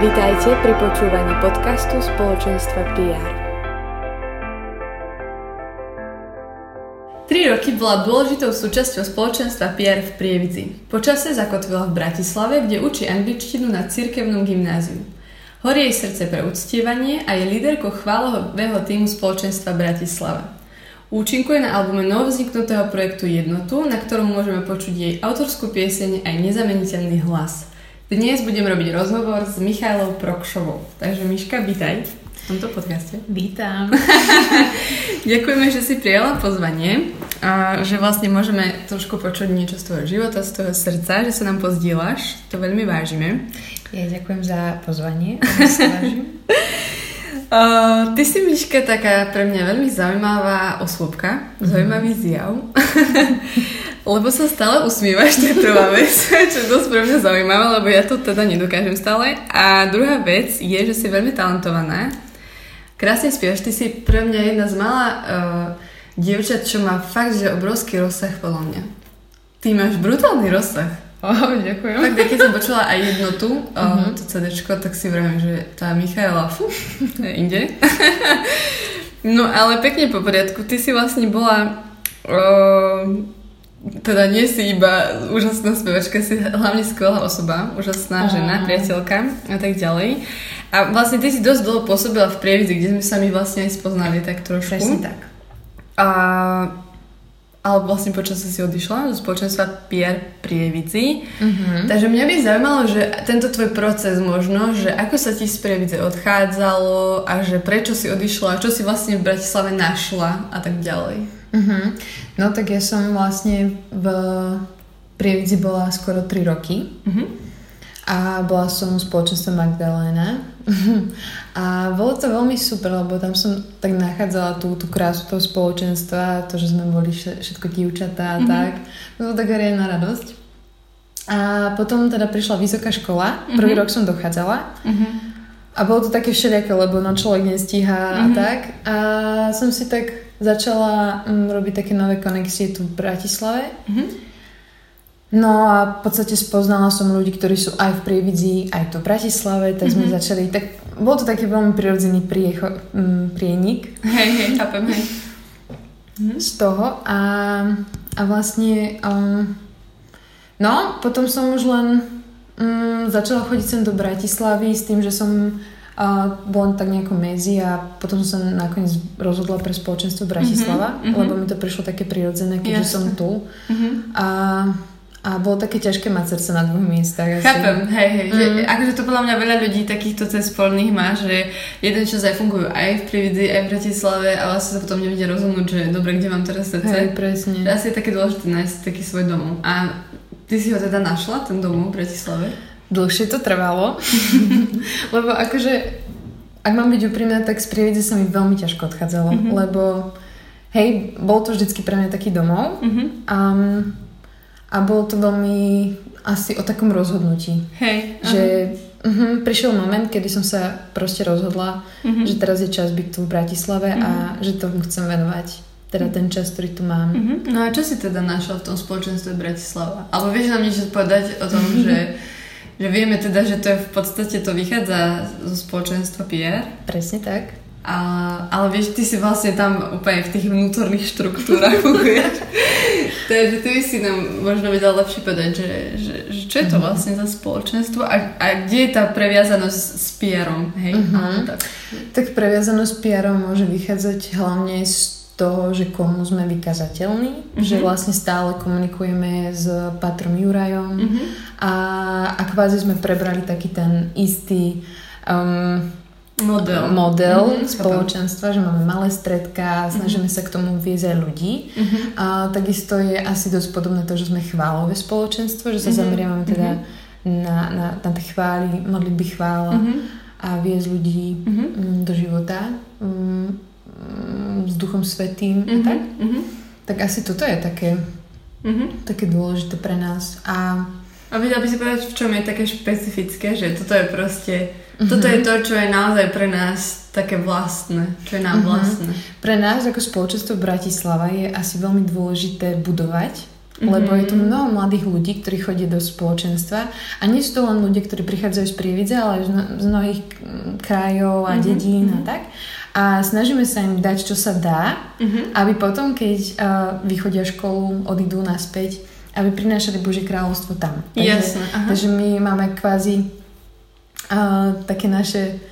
Vítajte pri počúvaní podcastu spoločenstva PR. Tri roky bola dôležitou súčasťou spoločenstva PR v Prievidzi. Počase zakotvila v Bratislave, kde učí angličtinu na cirkevnom gymnáziu. Horí jej srdce pre uctievanie a je líderkou chválového týmu spoločenstva Bratislava. Účinkuje na albume novovzniknutého projektu Jednotu, na ktorom môžeme počuť jej autorskú pieseň aj nezameniteľný hlas – dnes budem robiť rozhovor s Michailou Prokšovou. Takže Miška, vítaj v tomto podcaste. Vítam. Ďakujeme, že si prijala pozvanie a že vlastne môžeme trošku počuť niečo z tvojho života, z tvojho srdca, že sa nám pozdieľaš. To veľmi vážime. Ja ďakujem za pozvanie. Uh, ty si, Miška, taká pre mňa veľmi zaujímavá mm-hmm. zaujímavý zjav. Lebo sa stále usmievaš, to je prvá vec, čo je dosť pre mňa zaujímavé, lebo ja to teda nedokážem stále. A druhá vec je, že si veľmi talentovaná. Krásne spievaš, ty si pre mňa jedna z malá uh, dievčat, čo má fakt, že obrovský rozsah podľa mňa. Ty máš brutálny rozsah. Oh, ďakujem. Tak keď som počula aj jednotu, uh-huh. to CD, tak si vravím, že tá Michaela, fú, inde. no ale pekne po poriadku, ty si vlastne bola uh, teda nie si iba úžasná spevačka, si hlavne skvelá osoba, úžasná žena, priateľka a tak ďalej. A vlastne ty si dosť dlho pôsobila v Prievidzi, kde sme sa my vlastne aj spoznali tak trošku. Presne tak. A, ale vlastne počas si odišla zo spoločenstva Pierre Prievidzi. Uh-huh. Takže mňa by zaujímalo, že tento tvoj proces možno, že ako sa ti z Prievidze odchádzalo a že prečo si odišla, čo si vlastne v Bratislave našla a tak ďalej. Uh-huh. No tak ja som vlastne v Prievidzi bola skoro 3 roky. Uh-huh. A bola som v spoločenstve Magdalena. a bolo to veľmi super, lebo tam som tak nachádzala tú, tú krásu toho spoločenstva, to, že sme boli všetko dievčatá a uh-huh. tak. To bola taká riadna radosť. A potom teda prišla vysoká škola. Prvý uh-huh. rok som dochádzala. Uh-huh. A bolo to také všelijaké, lebo no človek nestíha uh-huh. a tak. A som si tak začala um, robiť také nové konexie tu v Bratislave. Mm-hmm. No a v podstate spoznala som ľudí, ktorí sú aj v Prievidzi, aj tu v Bratislave, tak mm-hmm. sme začali, tak bol to taký veľmi prirodzený priecho, um, prienik. Hej, hej, chápem, hej. Mm-hmm. Z toho a, a vlastne um, no, potom som už len um, začala chodiť sem do Bratislavy s tým, že som a bola tak nejako medzi a potom som sa nakoniec rozhodla pre spoločenstvo Bratislava, mm-hmm, lebo mi to prišlo také prirodzené, keďže Jasne. som tu. Mm-hmm. A, a bolo také ťažké mať srdce na dvoch miestach. Asi. Chápem, hej, hej. Mm. Že, akože to podľa mňa veľa ľudí takýchto cest spolných má, že jeden čas aj fungujú aj v Prividzi, aj v Bratislave a vlastne sa potom nevedia rozhodnúť, že dobre, kde mám teraz srdce. Hej, presne. Asi je také dôležité nájsť taký svoj domov. A ty si ho teda našla, ten domov v Bratislave? Dlhšie to trvalo, lebo akože, ak mám byť úprimná, tak z prievidze sa mi veľmi ťažko odchádzalo, mm-hmm. lebo hej, bol to vždycky pre mňa taký domov mm-hmm. um, a bolo to veľmi asi o takom rozhodnutí. Hej. Že uh-huh, prišiel moment, kedy som sa proste rozhodla, mm-hmm. že teraz je čas byť tu v Bratislave mm-hmm. a mhm. že tomu chcem venovať teda ten čas, ktorý tu mám. Mm-hmm. No a čo si teda našla v tom spoločenstve Bratislava? Alebo vieš nám niečo povedať o tom, že Že vieme teda, že to je v podstate to vychádza zo spoločenstva PR. Presne tak. A, ale vieš, ty si vlastne tam úplne v tých vnútorných štruktúrach funguješ. Takže ty by si nám možno vedel lepšie povedať, že, že, že čo je to mhm. vlastne za spoločenstvo a, a kde je tá previazanosť s Pierom, hej? Uh-huh. tak. tak previazanosť s Pierom môže vychádzať hlavne z toho, že komu sme vykazateľní, mm-hmm. že vlastne stále komunikujeme s Patrom Jurajom mm-hmm. a, a kvázi sme prebrali taký ten istý um, model, model mm-hmm. spoločenstva, že máme malé stredka, mhm. snažíme mm-hmm. sa k tomu viesť aj ľudí. Mm-hmm. A takisto je asi dosť podobné to, že sme chválové spoločenstvo, že sa mm-hmm. zameriavame teda mm-hmm. na, na, na tie chvály, modlitby chvála mm-hmm. a viesť ľudí mm-hmm. do života. Um, s Duchom Svetým mm-hmm. tak, mm-hmm. tak asi toto je také, mm-hmm. také dôležité pre nás. A, a vedela by si povedať, v čom je také špecifické, že toto je proste, mm-hmm. toto je to, čo je naozaj pre nás také vlastné, čo je nám mm-hmm. vlastné. Pre nás ako spoločenstvo Bratislava je asi veľmi dôležité budovať Mm-hmm. Lebo je tu mnoho mladých ľudí, ktorí chodia do spoločenstva a nie sú to len ľudia, ktorí prichádzajú z Prievidze, ale z mnohých krajov a mm-hmm. dedín a mhm. tak a snažíme sa im dať, čo sa dá, uh-huh. aby potom, keď uh, vychodia školu, odídu naspäť, aby prinášali Božie kráľovstvo tam. Takže, Jasne, aha. takže my máme kvázi uh, také naše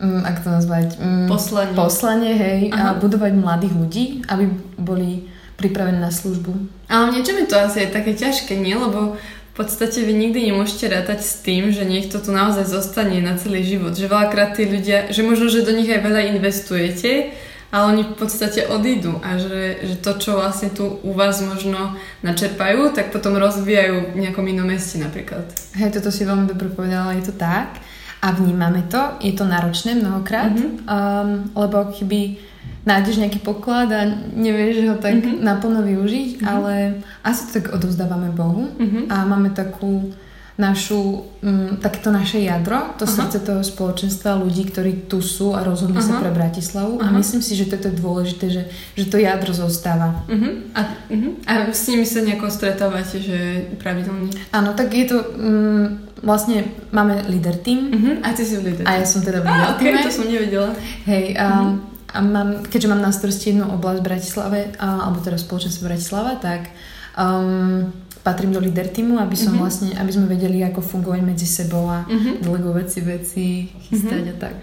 um, ak to nazvať? Um, poslanie. Poslanie, hej, aha. a budovať mladých ľudí, aby boli pripravení na službu. Ale niečo mi to asi je také ťažké, nie? Lebo v podstate vy nikdy nemôžete rátať s tým, že niekto tu naozaj zostane na celý život. Že veľakrát tí ľudia, že možno, že do nich aj veľa investujete, ale oni v podstate odídu a že, že to, čo vlastne tu u vás možno načerpajú, tak potom rozvíjajú v nejakom inom meste napríklad. Hej, toto si veľmi dobre povedala, je to tak a vnímame to, je to náročné mnohokrát, mm-hmm. um, lebo keby nájdeš nejaký poklad a nevieš ho tak mm-hmm. naplno využiť, mm-hmm. ale asi to tak odovzdávame Bohu mm-hmm. a máme takú našu, um, takéto naše jadro, to Aha. srdce toho spoločenstva ľudí, ktorí tu sú a rozhodli Aha. sa pre Bratislavu Aha. a myslím si, že toto je dôležité, že, že to jadro zostáva. Uh-huh. A, uh-huh. a s nimi sa nejako stretávate, že pravidelne? Áno, tak je to um, vlastne máme leader team. Uh-huh. A ty si v leader A ja som teda v leader team. okay, to som nevedela. Hej, um, uh-huh a mám, keďže mám na starosti jednu oblasť v Bratislave, a, alebo teda spoločenstvo Bratislava, tak um, patrím do líder týmu, aby som mm-hmm. vlastne, aby sme vedeli, ako fungovať medzi sebou a mm-hmm. delegovať si veci, chystať mm-hmm. a tak.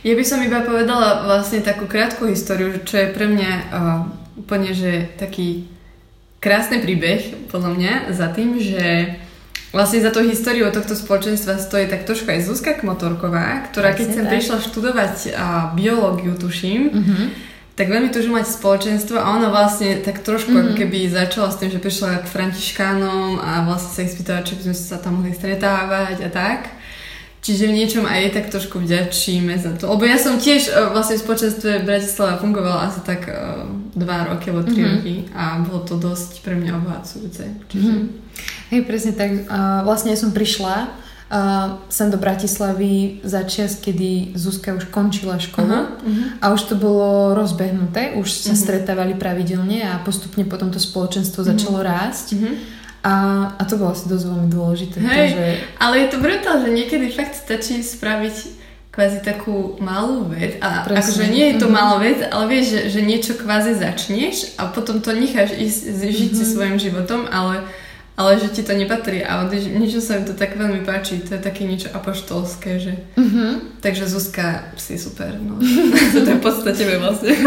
Ja by som iba povedala vlastne takú krátku históriu, čo je pre mňa uh, úplne, že taký krásny príbeh, podľa mňa, za tým, že Vlastne za tou históriou tohto spoločenstva stojí tak trošku aj Zuzka Kmotorková, ktorá keď sem prišla študovať a, biológiu, tuším, uh-huh. tak veľmi túžila mať spoločenstvo a ona vlastne tak trošku uh-huh. keby začala s tým, že prišla k františkánom a vlastne sa ich spýtala, či by sme sa tam mohli stretávať a tak. Čiže v niečom aj tak trošku vďačíme za to. Lebo ja som tiež uh, vlastne v spoločenstve Bratislava fungovala asi tak uh, dva roky alebo tri mm-hmm. roky a bolo to dosť pre mňa obohacujúce. Čiže... Mm-hmm. Hej, presne tak. Uh, vlastne ja som prišla uh, sem do Bratislavy za čas, kedy Zuzka už končila školu uh-huh, uh-huh. a už to bolo rozbehnuté, už sa uh-huh. stretávali pravidelne a postupne potom to spoločenstvo uh-huh. začalo rásť. Uh-huh. A, a to bolo asi dosť veľmi dôležité. Hej, že... ale je to brutál, že niekedy fakt stačí spraviť kvázi takú malú vec a Presne. akože nie je to mm-hmm. malá vec, ale vieš, že, že niečo kvázi začneš a potom to necháš ísť, žiť mm-hmm. si svojim životom, ale ale že ti to nepatrí a niečo sa mi to tak veľmi páči, to je také niečo apoštolské, že... Mm-hmm. Takže Zuzka, si super, no. to je v podstate vlastne.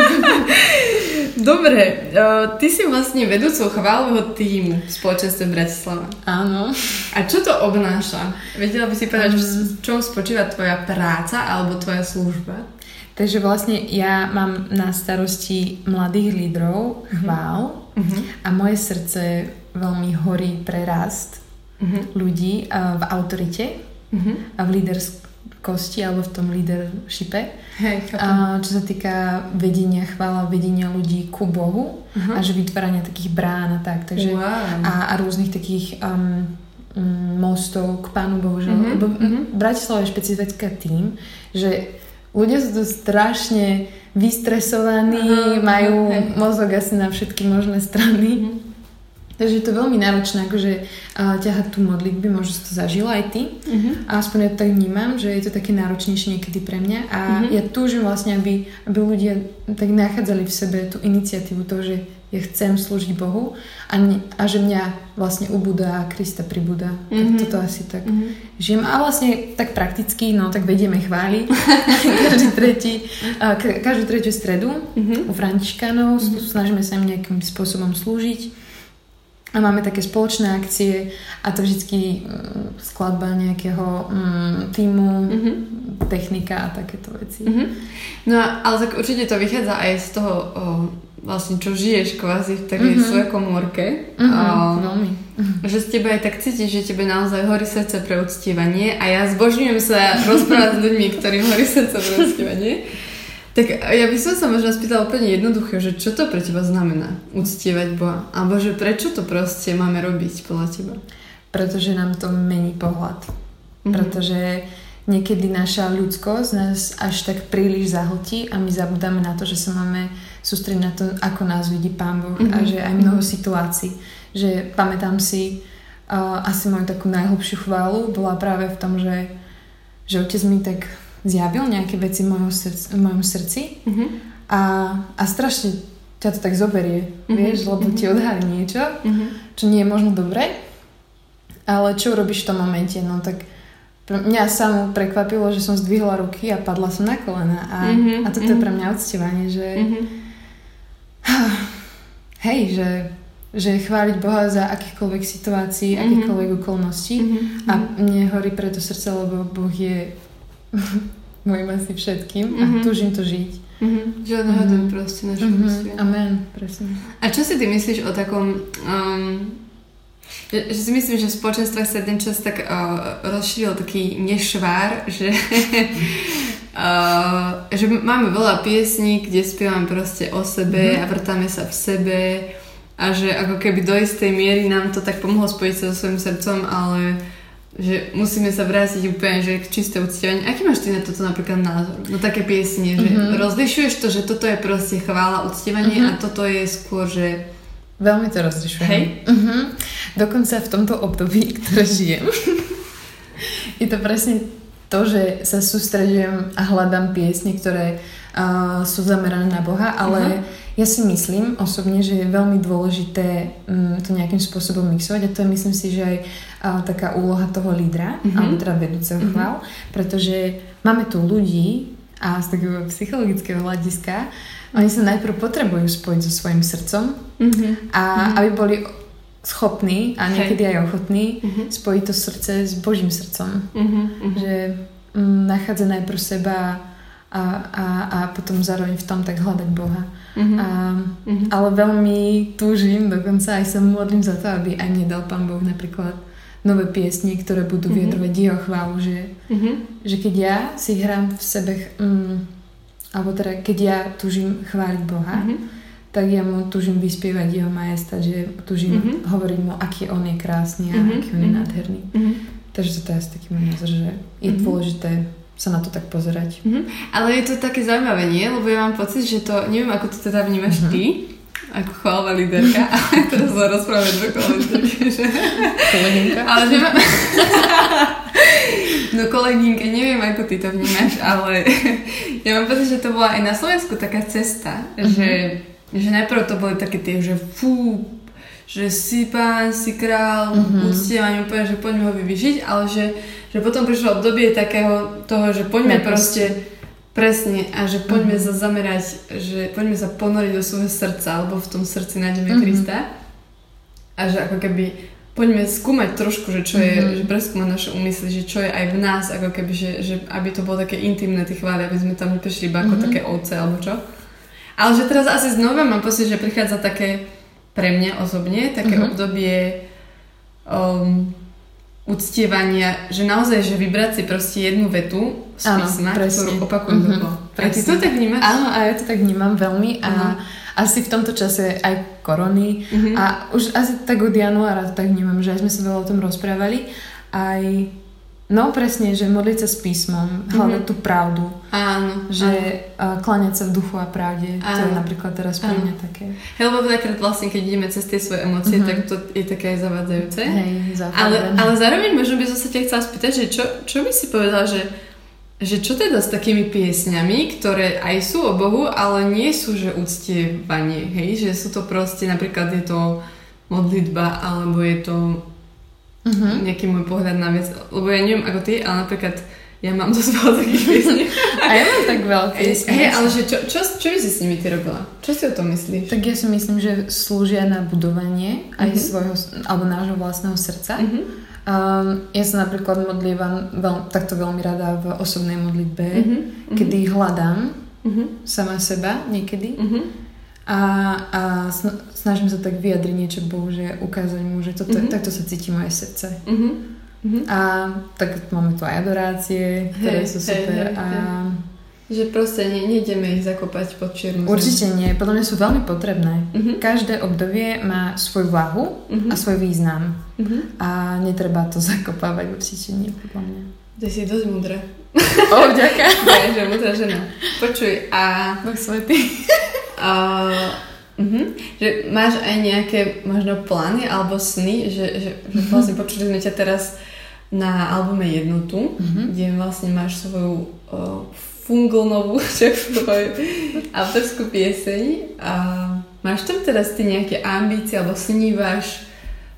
Dobre, uh, ty si vlastne vedúcou chválového týmu v spoločenstve Bratislava. Áno. A čo to obnáša? Vedela by si povedať, um, v čom spočíva tvoja práca alebo tvoja služba? Takže vlastne ja mám na starosti mladých lídrov mhm. chvál mm-hmm. a moje srdce veľmi horí pre rast mm-hmm. ľudí uh, v autorite mm-hmm. a v líderskosti alebo v tom leadershipe. Hej, uh, čo sa týka vedenia chvála, vedenia ľudí ku Bohu uh-huh. a že vytvárania takých brán a tak. Takže, wow. a, a rôznych takých um, mostov k Pánu Bohu. Že, uh-huh. Lebo uh-huh. Bratislava je špecifická tým, že ľudia sú tu strašne vystresovaní, uh-huh. majú hej. mozog asi na všetky možné strany. Uh-huh. Takže je to veľmi náročné, akože uh, ťahať tú modlitby, možno si to zažila aj ty. Uh-huh. A aspoň ja to tak vnímam, že je to také náročnejšie niekedy pre mňa. A uh-huh. ja túžim vlastne, aby, aby ľudia tak nachádzali v sebe tú iniciatívu toho, že ja chcem slúžiť Bohu a, ne, a že mňa vlastne ubúda a Krista pribúda. Mm-hmm. Tak Mhm. toto asi tak mm-hmm. žijem. A vlastne tak prakticky, no tak vedieme chvály každý tretí, každú tretiu stredu Mhm. u Františkánov. Mm-hmm. Snažíme sa im nejakým spôsobom slúžiť. A máme také spoločné akcie a to vždycky mm, skladba nejakého mm, týmu, Mhm. technika a takéto veci. Mhm. No ale tak určite to vychádza aj z toho, o, vlastne čo žiješ kvázi v takej Mhm. svojej komórke. Mhm, O, veľmi. že z teba aj tak cítiš, že tebe naozaj horí srdce pre uctievanie a ja zbožňujem sa rozprávať s ľuďmi, ktorým horí srdce pre uctievanie. Tak ja by som sa možno spýtala úplne jednoduché, že čo to pre teba znamená uctievať Boha? Alebo že prečo to proste máme robiť podľa teba? Pretože nám to mení pohľad. Mhm. Pretože niekedy naša ľudskosť nás až tak príliš zahltí a my zabudáme na to, že sa máme sústrediť na to, ako nás vidí Pán Boh a Mhm. že aj mnoho situácií. Že pamätám si uh, asi moju takú najhlbšiu chválu bola práve v tom, že, že otec mi tak zjavil nejaké veci v mojom srdci, v mojom srdci Mhm. a, a strašne ťa to tak zoberie, Mhm, vieš, lebo ti odhalí niečo, Mhm. čo nie je možno dobré, ale čo urobíš v tom momente, no tak mňa samú prekvapilo, že som zdvihla ruky a padla som na kolena a, Mhm, a toto je mhm. pre mňa uctievanie, že Mhm. hej, že, že chváliť Boha za akýchkoľvek situácií, Mhm. akýchkoľvek okolností Mhm. a mne horí preto srdce, lebo Boh je môjim asi všetkým a Mhm. túžim to žiť. Mhm. Že odhaduje Mhm. proste našu Mhm, misiu. Amen, presne. A čo si ty myslíš o takom... Um, že, že si myslím, že v spoločenstvách sa ten čas tak uh, rozšíril taký nešvár, že, uh, že máme veľa piesní, kde spievame proste o sebe Mhm. a vrtáme sa v sebe a že ako keby do istej miery nám to tak pomohlo spojiť sa so svojím srdcom, ale že musíme sa vrátiť úplne že k čisté uctievaniu. Aký máš ty na toto napríklad názor? No také piesne, že Mhm. rozlišuješ to, že toto je proste chvála, uctievanie Mhm. a toto je skôr, že Veľmi to rozlišujem. Hej. Mhm. Dokonca v tomto období, ktoré žijem, je to presne to, že sa sústredujem a hľadám piesne, ktoré uh, sú zamerané na Boha, ale ja si myslím osobne, že je veľmi dôležité um, to nejakým spôsobom mixovať a to je myslím si, že aj uh, taká úloha toho lídra, Mhm. alebo teda vedúceho Mhm. chvál, pretože máme tu ľudí a z takého psychologického hľadiska oni sa najprv potrebujú spojiť so svojim srdcom Mhm. a Mhm. aby boli schopní a niekedy aj ochotní Mhm. spojiť to srdce s Božím srdcom. Mhm. Mhm. Že mm, nachádza najprv seba a, a, a potom zároveň v tom tak hľadať Boha. Mhm. A, Mhm. ale veľmi túžim, dokonca aj sa modlím za to, aby aj mne dal Pán Boh napríklad nové piesne, ktoré budú Mhm. vyjadrovať jeho chválu, že, Mhm. že keď ja si hrám v sebe, mm, alebo teda keď ja túžim chváliť Boha, Mhm. tak ja mu túžim vyspievať jeho majestát, že túžim Mhm. hovoriť mu, aký on je krásny a Mhm, aký on je mhm. nádherný. Mhm. Takže toto je asi taký môj názor, že je Mhm. dôležité sa na to tak pozerať. Mhm. Ale je to také zaujímavé, nie? Lebo ja mám pocit, že to, neviem ako to teda vnímaš Mhm. ty, ako chválová líderka, ale teraz sa rozprávame že... Kolegynka? Ale že. No kolegynke, neviem ako ty to vnímaš, ale ja mám pocit, že to bola aj na Slovensku taká cesta, že, že najprv to boli také tie, že fú, že si pán, si král, Mhm. uctievanie úplne, že poďme ho vyvyšiť, ale že, že potom prišlo obdobie takého toho, že poďme Neproste. proste presne a že poďme Mhm. sa zamerať, že poďme sa ponoriť do svojho srdca, alebo v tom srdci nájdeme Mhm. Krista a že ako keby poďme skúmať trošku, že čo je, Mhm. že preskúmať naše úmysly, že čo je aj v nás, ako keby, že, že aby to bolo také intimné tie chvály, aby sme tam neprišli iba ako Mhm. také ovce alebo čo. Ale že teraz asi znova mám pocit, že prichádza také pre mňa osobne, také Mhm. obdobie um, uctievania, že naozaj, že vybrať si proste jednu vetu z písma, ktorú opakujem Mhm, dokola. A ty to tak vnímaš? Áno, a ja to tak vnímam veľmi a Aha. asi v tomto čase aj korony Mhm. a už asi tak od januára tak vnímam, že aj sme sa veľa o tom rozprávali. Aj, no presne, že modliť sa s písmom, hľadať Mhm. tú pravdu, Áno. že uh, kláňať sa v duchu a pravde, to je Áno. napríklad teraz pre Áno. mňa také. Hej, lebo veľakrát vlastne, keď ideme cez tie svoje emócie, Mhm. tak to je také aj zavádzajúce. Hej, Ale, ale zároveň možno by som sa ťa chcela spýtať, že čo, čo by si povedala, že, že čo teda s takými piesňami, ktoré aj sú o Bohu, ale nie sú, že uctievanie, hej? Že sú to proste, napríklad je to modlitba, alebo je to uh-huh. nejaký môj pohľad na vec. Lebo ja neviem ako ty, ale napríklad ja mám dosť veľa takých piesní. A ja mám tak veľa piesní. Hej, ale že čo, čo, čo by si s nimi ty robila? Čo si o tom myslíš? Tak ja si myslím, že slúžia na budovanie aj uh-huh. svojho, alebo nášho vlastného srdca. Uh-huh. Um, ja sa napríklad modlívam veľ, takto veľmi rada v osobnej modlitbe, uh-huh. kedy hľadám uh-huh. sama seba niekedy. Uh-huh a, a snažím sa tak vyjadriť niečo Bohu, že ukázať mu, že toto, mm-hmm. takto sa cíti moje srdce. Mm-hmm. A tak máme tu aj adorácie, ktoré hey, sú super. Hey, hey, a... Že proste ne, nejdeme ich zakopať pod čiernu Určite nie, podľa mňa sú veľmi potrebné. Mm-hmm. Každé obdobie má svoju váhu mm-hmm. a svoj význam. Mm-hmm. A netreba to zakopávať, určite nie, podľa mňa. Ty si dosť múdra. O, ďaká. Ja, že múdra žena. Počuj, a... Boh svetý. Uh, uh-huh. Že máš aj nejaké možno plány alebo sny, že, že, že mhm. vlastne počuli sme ťa teraz na albume Jednotu, uh-huh. kde vlastne máš svoju uh, funglnovú autorskú pieseň a máš tam teraz ty nejaké ambície alebo snívaš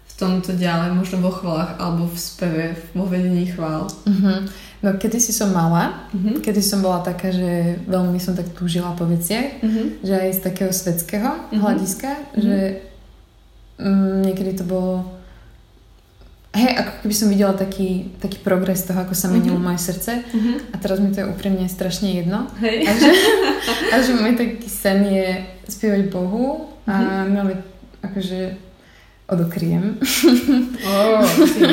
v tomto ďalej, možno vo chválach alebo v speve, vo vedení chvál? Uh-huh. No kedy si som mala, uh-huh. kedy som bola taká, že veľmi som tak túžila po veciach, uh-huh. že aj z takého svetského uh-huh. hľadiska, uh-huh. že mm, niekedy to bolo hej, ako keby som videla taký, taký progres toho, ako sa menilo uh-huh. moje srdce uh-huh. a teraz mi to je úprimne strašne jedno. Hej. A že, a že môj taký sen je spievať Bohu a uh-huh. máme akože odokriem. Oh, si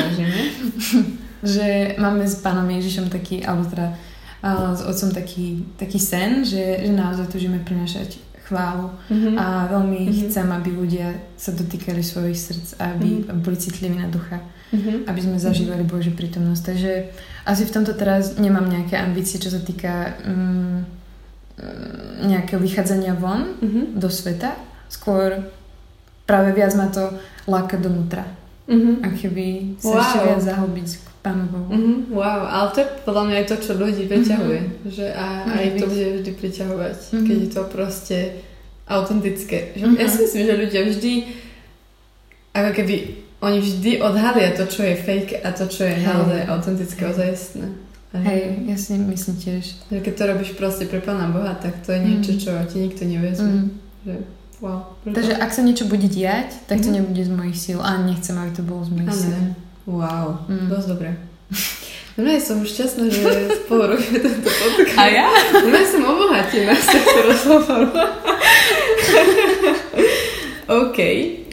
že máme s pánom Ježišom taký, alebo teda uh, s otcom taký, taký sen, že, že naozaj túžime prinašať chválu mm-hmm. a veľmi mm-hmm. chcem, aby ľudia sa dotýkali svojich srdc a aby mm-hmm. boli citliví na ducha. Mm-hmm. Aby sme zažívali Božiu prítomnosť. Takže asi v tomto teraz nemám nejaké ambície, čo sa týka um, nejakého vychádzania von mm-hmm. do sveta. Skôr práve viac ma to láka donútra. Mm-hmm. A keby sa wow. ešte viac zahlbiť Pánu Bohu. Mm-hmm, wow, ale to je podľa mňa aj to, čo ľudí priťahuje. Mm-hmm. Že a, mm-hmm. aj to bude vždy priťahovať, mm-hmm. keď je to proste autentické. Že mm-hmm. Ja si myslím, že ľudia vždy ako keby oni vždy odhalia to, čo je fake a to, čo je hey. naozaj autentické, ozajstné. Hej, ja si myslím tiež. Že keď to robíš proste pre Pána Boha, tak to je niečo, čo ti nikto nevezme. Mm. Že, wow, Takže ak sa niečo bude diať, tak to mm. nebude z mojich síl a nechcem, aby to bolo z mojich síl. Wow, mm. dosť dobre. No ja som šťastná, že spolu robíme tento podcast. A ja? No ja som obohatená z tohto rozhovoru. OK.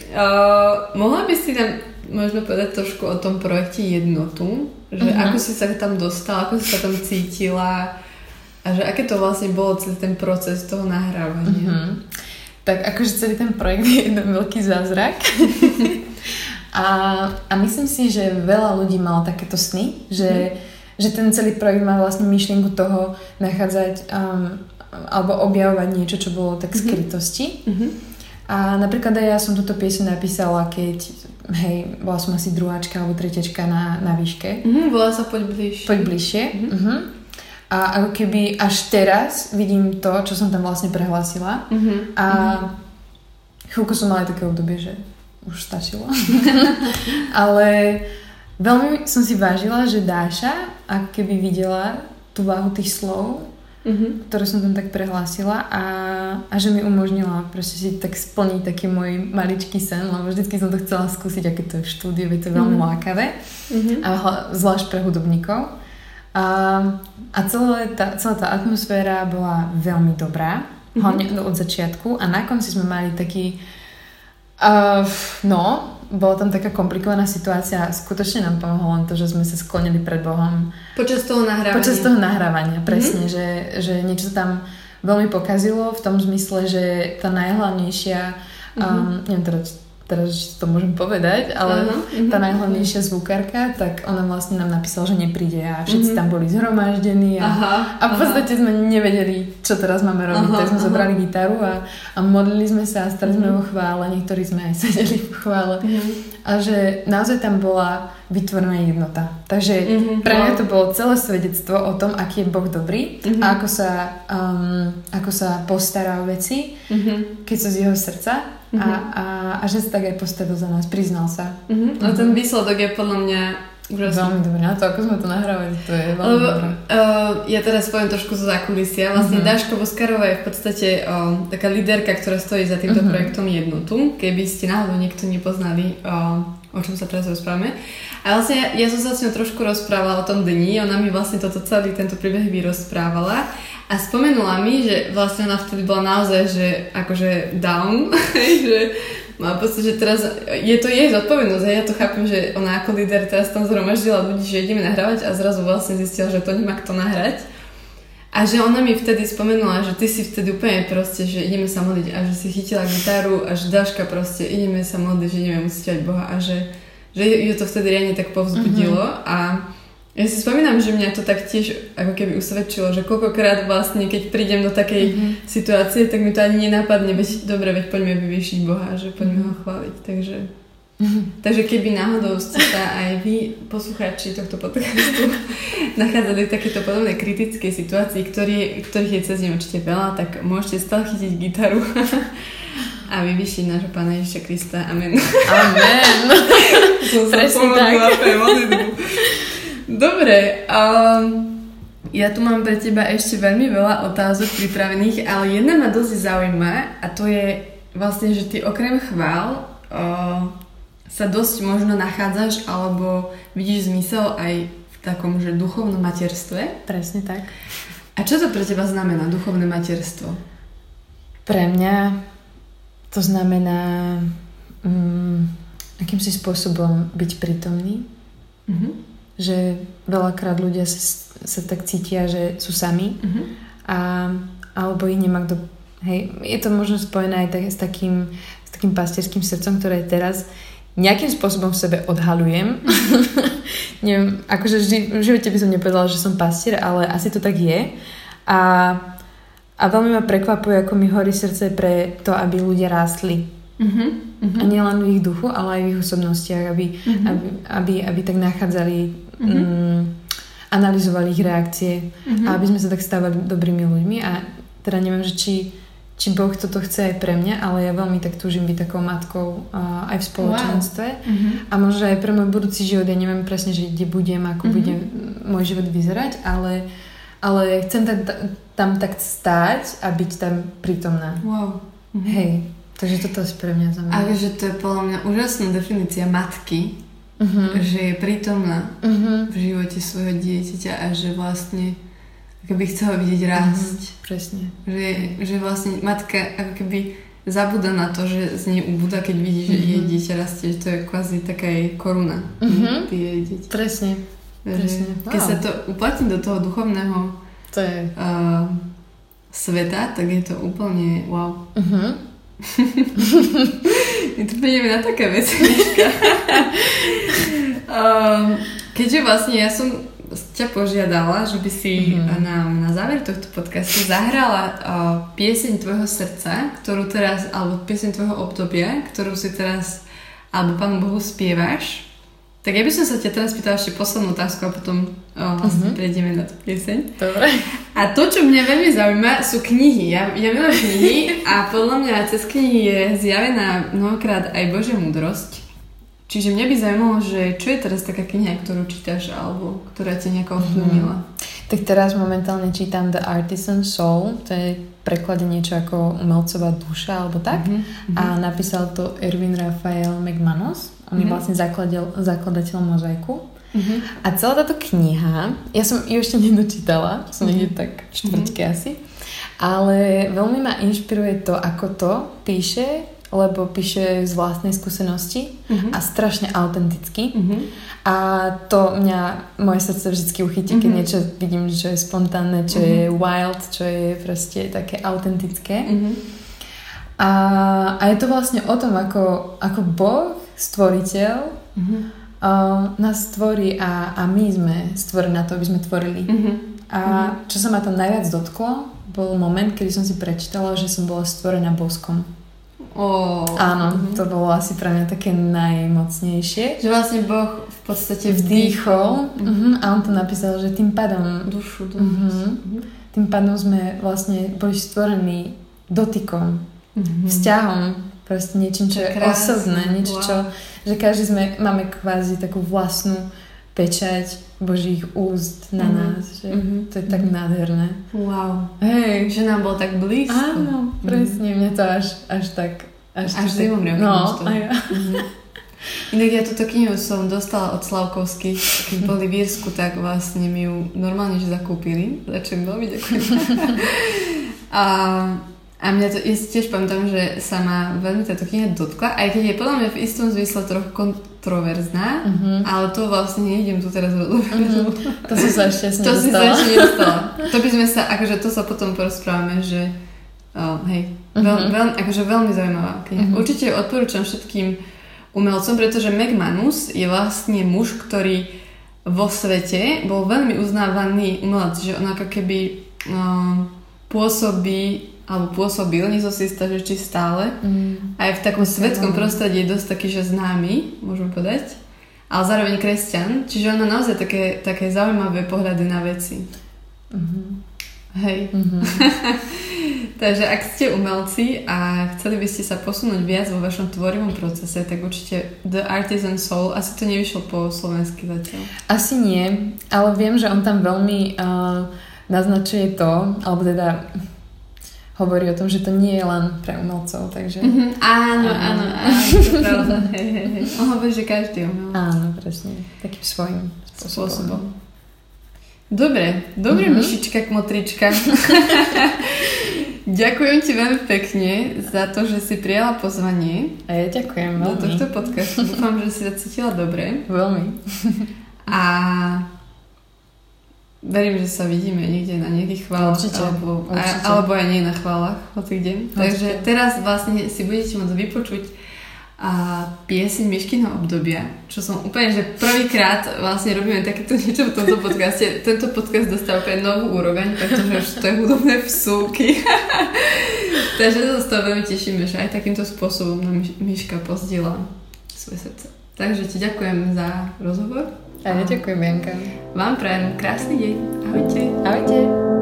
Uh, mohla by si nám možno povedať trošku o tom projekte Jednotu? Že uh-huh. ako si sa tam dostala, ako si sa tam cítila a že aké to vlastne bolo celý ten proces toho nahrávania? Uh-huh. Tak akože celý ten projekt je jeden veľký zázrak. A, a myslím si, že veľa ľudí malo takéto sny, že, mm. že ten celý projekt má vlastne myšlienku toho nachádzať um, alebo objavovať niečo, čo bolo tak z mhm. skrytosti. Mm-hmm. A napríklad aj ja som túto pieseň napísala, keď, hej, bola som asi druháčka alebo tretiačka na, na výške. Mm-hmm, bola sa poď bližšie. Poď bližšie. Mm-hmm. A ako keby až teraz vidím to, čo som tam vlastne prehlásila. Mm-hmm. A chvíľku som mala také obdobie, že už stačilo. Ale veľmi som si vážila, že Dáša, ak keby videla tú váhu tých slov, mm-hmm. ktoré som tam tak prehlásila a, a že mi umožnila proste si tak splniť taký môj maličký sen, lebo vždycky som to chcela skúsiť, aké to je v štúdiu, je to veľmi mm-hmm. lákavé, mm-hmm. a zvlášť pre hudobníkov. A, a celá, tá, celá tá atmosféra bola veľmi dobrá, mm-hmm. hlavne od začiatku a na konci sme mali taký Uh, no, bola tam taká komplikovaná situácia a skutočne nám pomohlo len to, že sme sa sklonili pred Bohom. Počas toho nahrávania. Počas toho nahrávania, presne, mm-hmm. že, že niečo tam veľmi pokazilo v tom zmysle, že tá najhlavnejšia, mm-hmm. um, neviem teda, teraz to môžem povedať, ale uh-huh, tá najhlavnejšia zvukárka, tak ona vlastne nám napísala, že nepríde a všetci uh-huh. tam boli zhromaždení a, aha, a v podstate aha. sme nevedeli, čo teraz máme robiť. Aha, tak sme aha. zobrali gitaru a, a modlili sme sa a stali uh-huh. sme vo chvále, niektorí sme aj sedeli v chvále. Uh-huh. A že naozaj tam bola vytvorená jednota. Takže mm-hmm, pre mňa to bolo celé svedectvo o tom, aký je Boh dobrý mm-hmm. a ako sa, um, ako sa postará o veci, mm-hmm. keď sú z jeho srdca mm-hmm. a, a, a že sa tak aj postavil za nás, priznal sa. Mm-hmm. A ten výsledok je podľa mňa Úžasne. Veľmi dobré. Na to, ako sme to nahrávali, to je veľmi Lebo, dobré. Uh, ja teraz poviem trošku zo zákulisia. Vlastne mm-hmm. Dáško Voskarová je v podstate uh, taká líderka, ktorá stojí za týmto mm-hmm. projektom Jednotu. Keby ste náhodou niekto nepoznali, uh, o čom sa teraz rozprávame. A vlastne ja, ja som sa s ňou trošku rozprávala o tom dni. Ona mi vlastne toto celý tento príbeh vyrozprávala. A spomenula mi, že vlastne ona vtedy bola naozaj, že akože down, že Mám pocit, že teraz je to jej zodpovednosť a ja to chápem, že ona ako líder teraz tam zhromaždila ľudí, že ideme nahrávať a zrazu vlastne zistila, že to nemá kto nahrať. A že ona mi vtedy spomenula, že ty si vtedy úplne proste, že ideme sa modliť a že si chytila gitaru a že Daška proste ideme sa modliť, že ideme uctiať Boha a že, že ju to vtedy riadne tak povzbudilo mm-hmm. a ja si spomínam, že mňa to tak tiež ako keby usvedčilo, že koľkokrát vlastne, keď prídem do takej mm-hmm. situácie, tak mi to ani nenápadne, veď dobre, veď poďme vyviešiť Boha, že poďme mm-hmm. ho chváliť, takže... Mm-hmm. Takže keby náhodou ste sa aj vy, poslucháči tohto podcastu, nachádzali v takéto podobnej kritickej situácii, ktorý, ktorých je cez ne určite veľa, tak môžete stále chytiť gitaru a vyvyšiť nášho Pána Ježiša Krista. Amen. Amen. Presne tak. Dobre, um, ja tu mám pre teba ešte veľmi veľa otázok pripravených, ale jedna ma dosť zaujíma a to je vlastne, že ty okrem chvál uh, sa dosť možno nachádzaš alebo vidíš zmysel aj v takom, že duchovnom materstve. Presne tak. A čo to pre teba znamená, duchovné materstvo? Pre mňa to znamená um, akýmsi spôsobom byť prítomný. Mm-hmm že veľakrát ľudia sa, sa tak cítia, že sú sami uh-huh. a, alebo ich nemá kto... Hej, je to možno spojené aj tak, s, takým, s takým pastierským srdcom, ktoré teraz nejakým spôsobom v sebe odhalujem. Neviem, akože vždy, v živote by som nepovedala, že som pastier, ale asi to tak je. A, a veľmi ma prekvapuje, ako mi horí srdce pre to, aby ľudia rástli uh-huh. A nielen v ich duchu, ale aj v ich osobnostiach, aby, uh-huh. aby, aby, aby tak nachádzali, uh-huh. um, analyzovali ich reakcie uh-huh. a aby sme sa tak stávali dobrými ľuďmi a teda neviem, že či, či Boh toto chce aj pre mňa, ale ja veľmi tak túžim byť takou matkou uh, aj v spoločenstve wow. uh-huh. a možno aj pre môj budúci život, ja neviem presne, že kde budem, ako uh-huh. bude môj život vyzerať, ale, ale chcem tam, tam tak stáť a byť tam prítomná. Wow. Uh-huh. Hej. Takže toto je pre mňa zaujímavé. Ale že to je podľa mňa úžasná definícia matky, uh-huh. že je prítomná uh-huh. v živote svojho dieťaťa a že vlastne keby chcela vidieť rásť. Uh-huh. Presne. Že, že vlastne matka ako keby zabúda na to, že z nej ubúda, keď vidí, že uh-huh. jej dieťa rastie, že to je kvázi taká jej koruna. Uh-huh. Jej dieťa. Presne. Že, Presne. Keď wow. sa to uplatní do toho duchovného to je... uh, sveta, tak je to úplne wow. Uh-huh. My tu prídeme na také veci, um, Keďže vlastne ja som ťa požiadala, že by si mm-hmm. nám na záver tohto podcastu zahrala uh, pieseň tvojho srdca, ktorú teraz, alebo pieseň tvojho obdobia, ktorú si teraz, alebo Pánu Bohu spievaš. Tak ja by som sa ťa teraz pýtala ešte poslednú otázku a potom o, uh-huh. prejdeme na tú pieseň. Dobre. A to, čo mňa veľmi zaujíma, sú knihy. Ja, ja milujem knihy a podľa mňa cez knihy je zjavená mnohokrát aj Božia múdrosť. Čiže mňa by zaujímalo, že čo je teraz taká kniha, ktorú čítaš alebo ktorá ťa nejako ovplyvnila? Uh-huh. Tak teraz momentálne čítam The Artisan Soul, to je preklade niečo ako umelcová duša alebo tak. Uh-huh. A napísal to Erwin Rafael McManus on je mm-hmm. vlastne zakladil, zakladateľ mozaiku. Mm-hmm. A celá táto kniha, ja som ju ešte nedočítala, som mm-hmm. niekde tak v štvrtke mm-hmm. asi, ale veľmi ma inšpiruje to, ako to píše, lebo píše z vlastnej skúsenosti mm-hmm. a strašne autenticky. Mm-hmm. A to mňa, moje srdce vždy uchytí, keď mm-hmm. niečo vidím, čo je spontánne, čo mm-hmm. je wild, čo je proste také autentické. Mm-hmm. A, a je to vlastne o tom, ako, ako Boh stvoriteľ mm-hmm. uh, nás stvorí a, a my sme stvorení na to, aby sme tvorili. Mm-hmm. A mhm. čo sa ma tam najviac dotklo, bol moment, kedy som si prečítala, že som bola stvorená boskom. Oh. Áno, mm-hmm. to bolo asi pre mňa také najmocnejšie. Že vlastne Boh v podstate vdýchol mm-hmm. a on to napísal, že tým pádom... Dušu do mm-hmm. Tým pádom sme vlastne boli stvorení dotykom, mm-hmm. vzťahom, proste niečím, čo je Krásne. osobné, niečo, wow. čo, že každý sme, máme kvázi takú vlastnú pečať Božích úst na mm-hmm. nás, že mm-hmm. to je tak mm-hmm. nádherné. Wow. Hej. Že nám bolo tak blízko. Áno, presne, mm-hmm. mňa to až, až tak až, až zimom No, a ja. Mm-hmm. Inak ja túto knihu som dostala od Slavkovských, keď boli v Írsku, tak vlastne mi ju normálne že zakúpili, za čo veľmi ďakujem. a, a mňa to, ja si tiež pamätám, že sa ma veľmi táto kniha dotkla, aj keď je podľa mňa v istom zmysle trochu kontroverzná, uh-huh. ale to vlastne nejdem tu teraz rozoberať. Uh-huh. To si sa ešte To si sa ešte nedostala. To by sme sa, akože to sa potom porozprávame, že oh, hej, veľ, uh-huh. veľ, akože veľmi zaujímavá kniha. Uh-huh. Určite odporúčam všetkým umelcom, pretože Meg Manus je vlastne muž, ktorý vo svete bol veľmi uznávaný umelec, že on ako keby uh, pôsobí alebo pôsobil, nie som si istá, že či stále. Mm. Aj v takom svetskom prostredí je dosť taký, že známy, môžeme povedať. Ale zároveň kresťan. Čiže on má naozaj také, také zaujímavé pohľady na veci. Mm-hmm. Hej. Mm-hmm. Takže ak ste umelci a chceli by ste sa posunúť viac vo vašom tvorivom procese, tak určite The Artisan Soul, asi to nevyšlo po slovensky zatiaľ. Asi nie, ale viem, že on tam veľmi uh, naznačuje to, alebo teda hovorí o tom, že to nie je len pre umelcov, takže... Mm-hmm, áno, áno, áno, to pravda. On hovorí, že každý umelec. Áno, presne. Takým svojím spôsobom. spôsobom. Dobre, dobre mm-hmm. myšička, kmotrička. Ďakujem ti veľmi pekne za to, že si prijala pozvanie. A ja ďakujem veľmi. Do tohto podcastu. Dúfam, že si sa cítila dobre. Veľmi. A verím, že sa vidíme niekde na nejakých chválach. Určite. Alebo, určite. alebo aj nie na chválach, hoci kde. Takže teraz vlastne si budete môcť vypočuť a pieseň Miškyho obdobia, čo som úplne, že prvýkrát vlastne robíme takéto niečo v tomto podcaste. Tento podcast dostal úplne novú úroveň, pretože už to je hudobné vsúky. Takže sa z toho veľmi tešíme, že aj takýmto spôsobom nám Miška pozdiela svoje srdce. Takže ti ďakujem za rozhovor. A ja ďakujem, Janka. Vám prajem krásny deň. Ahojte. Ahojte.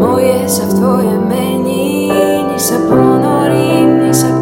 Ponorim, nech sa ponorí, nech môžem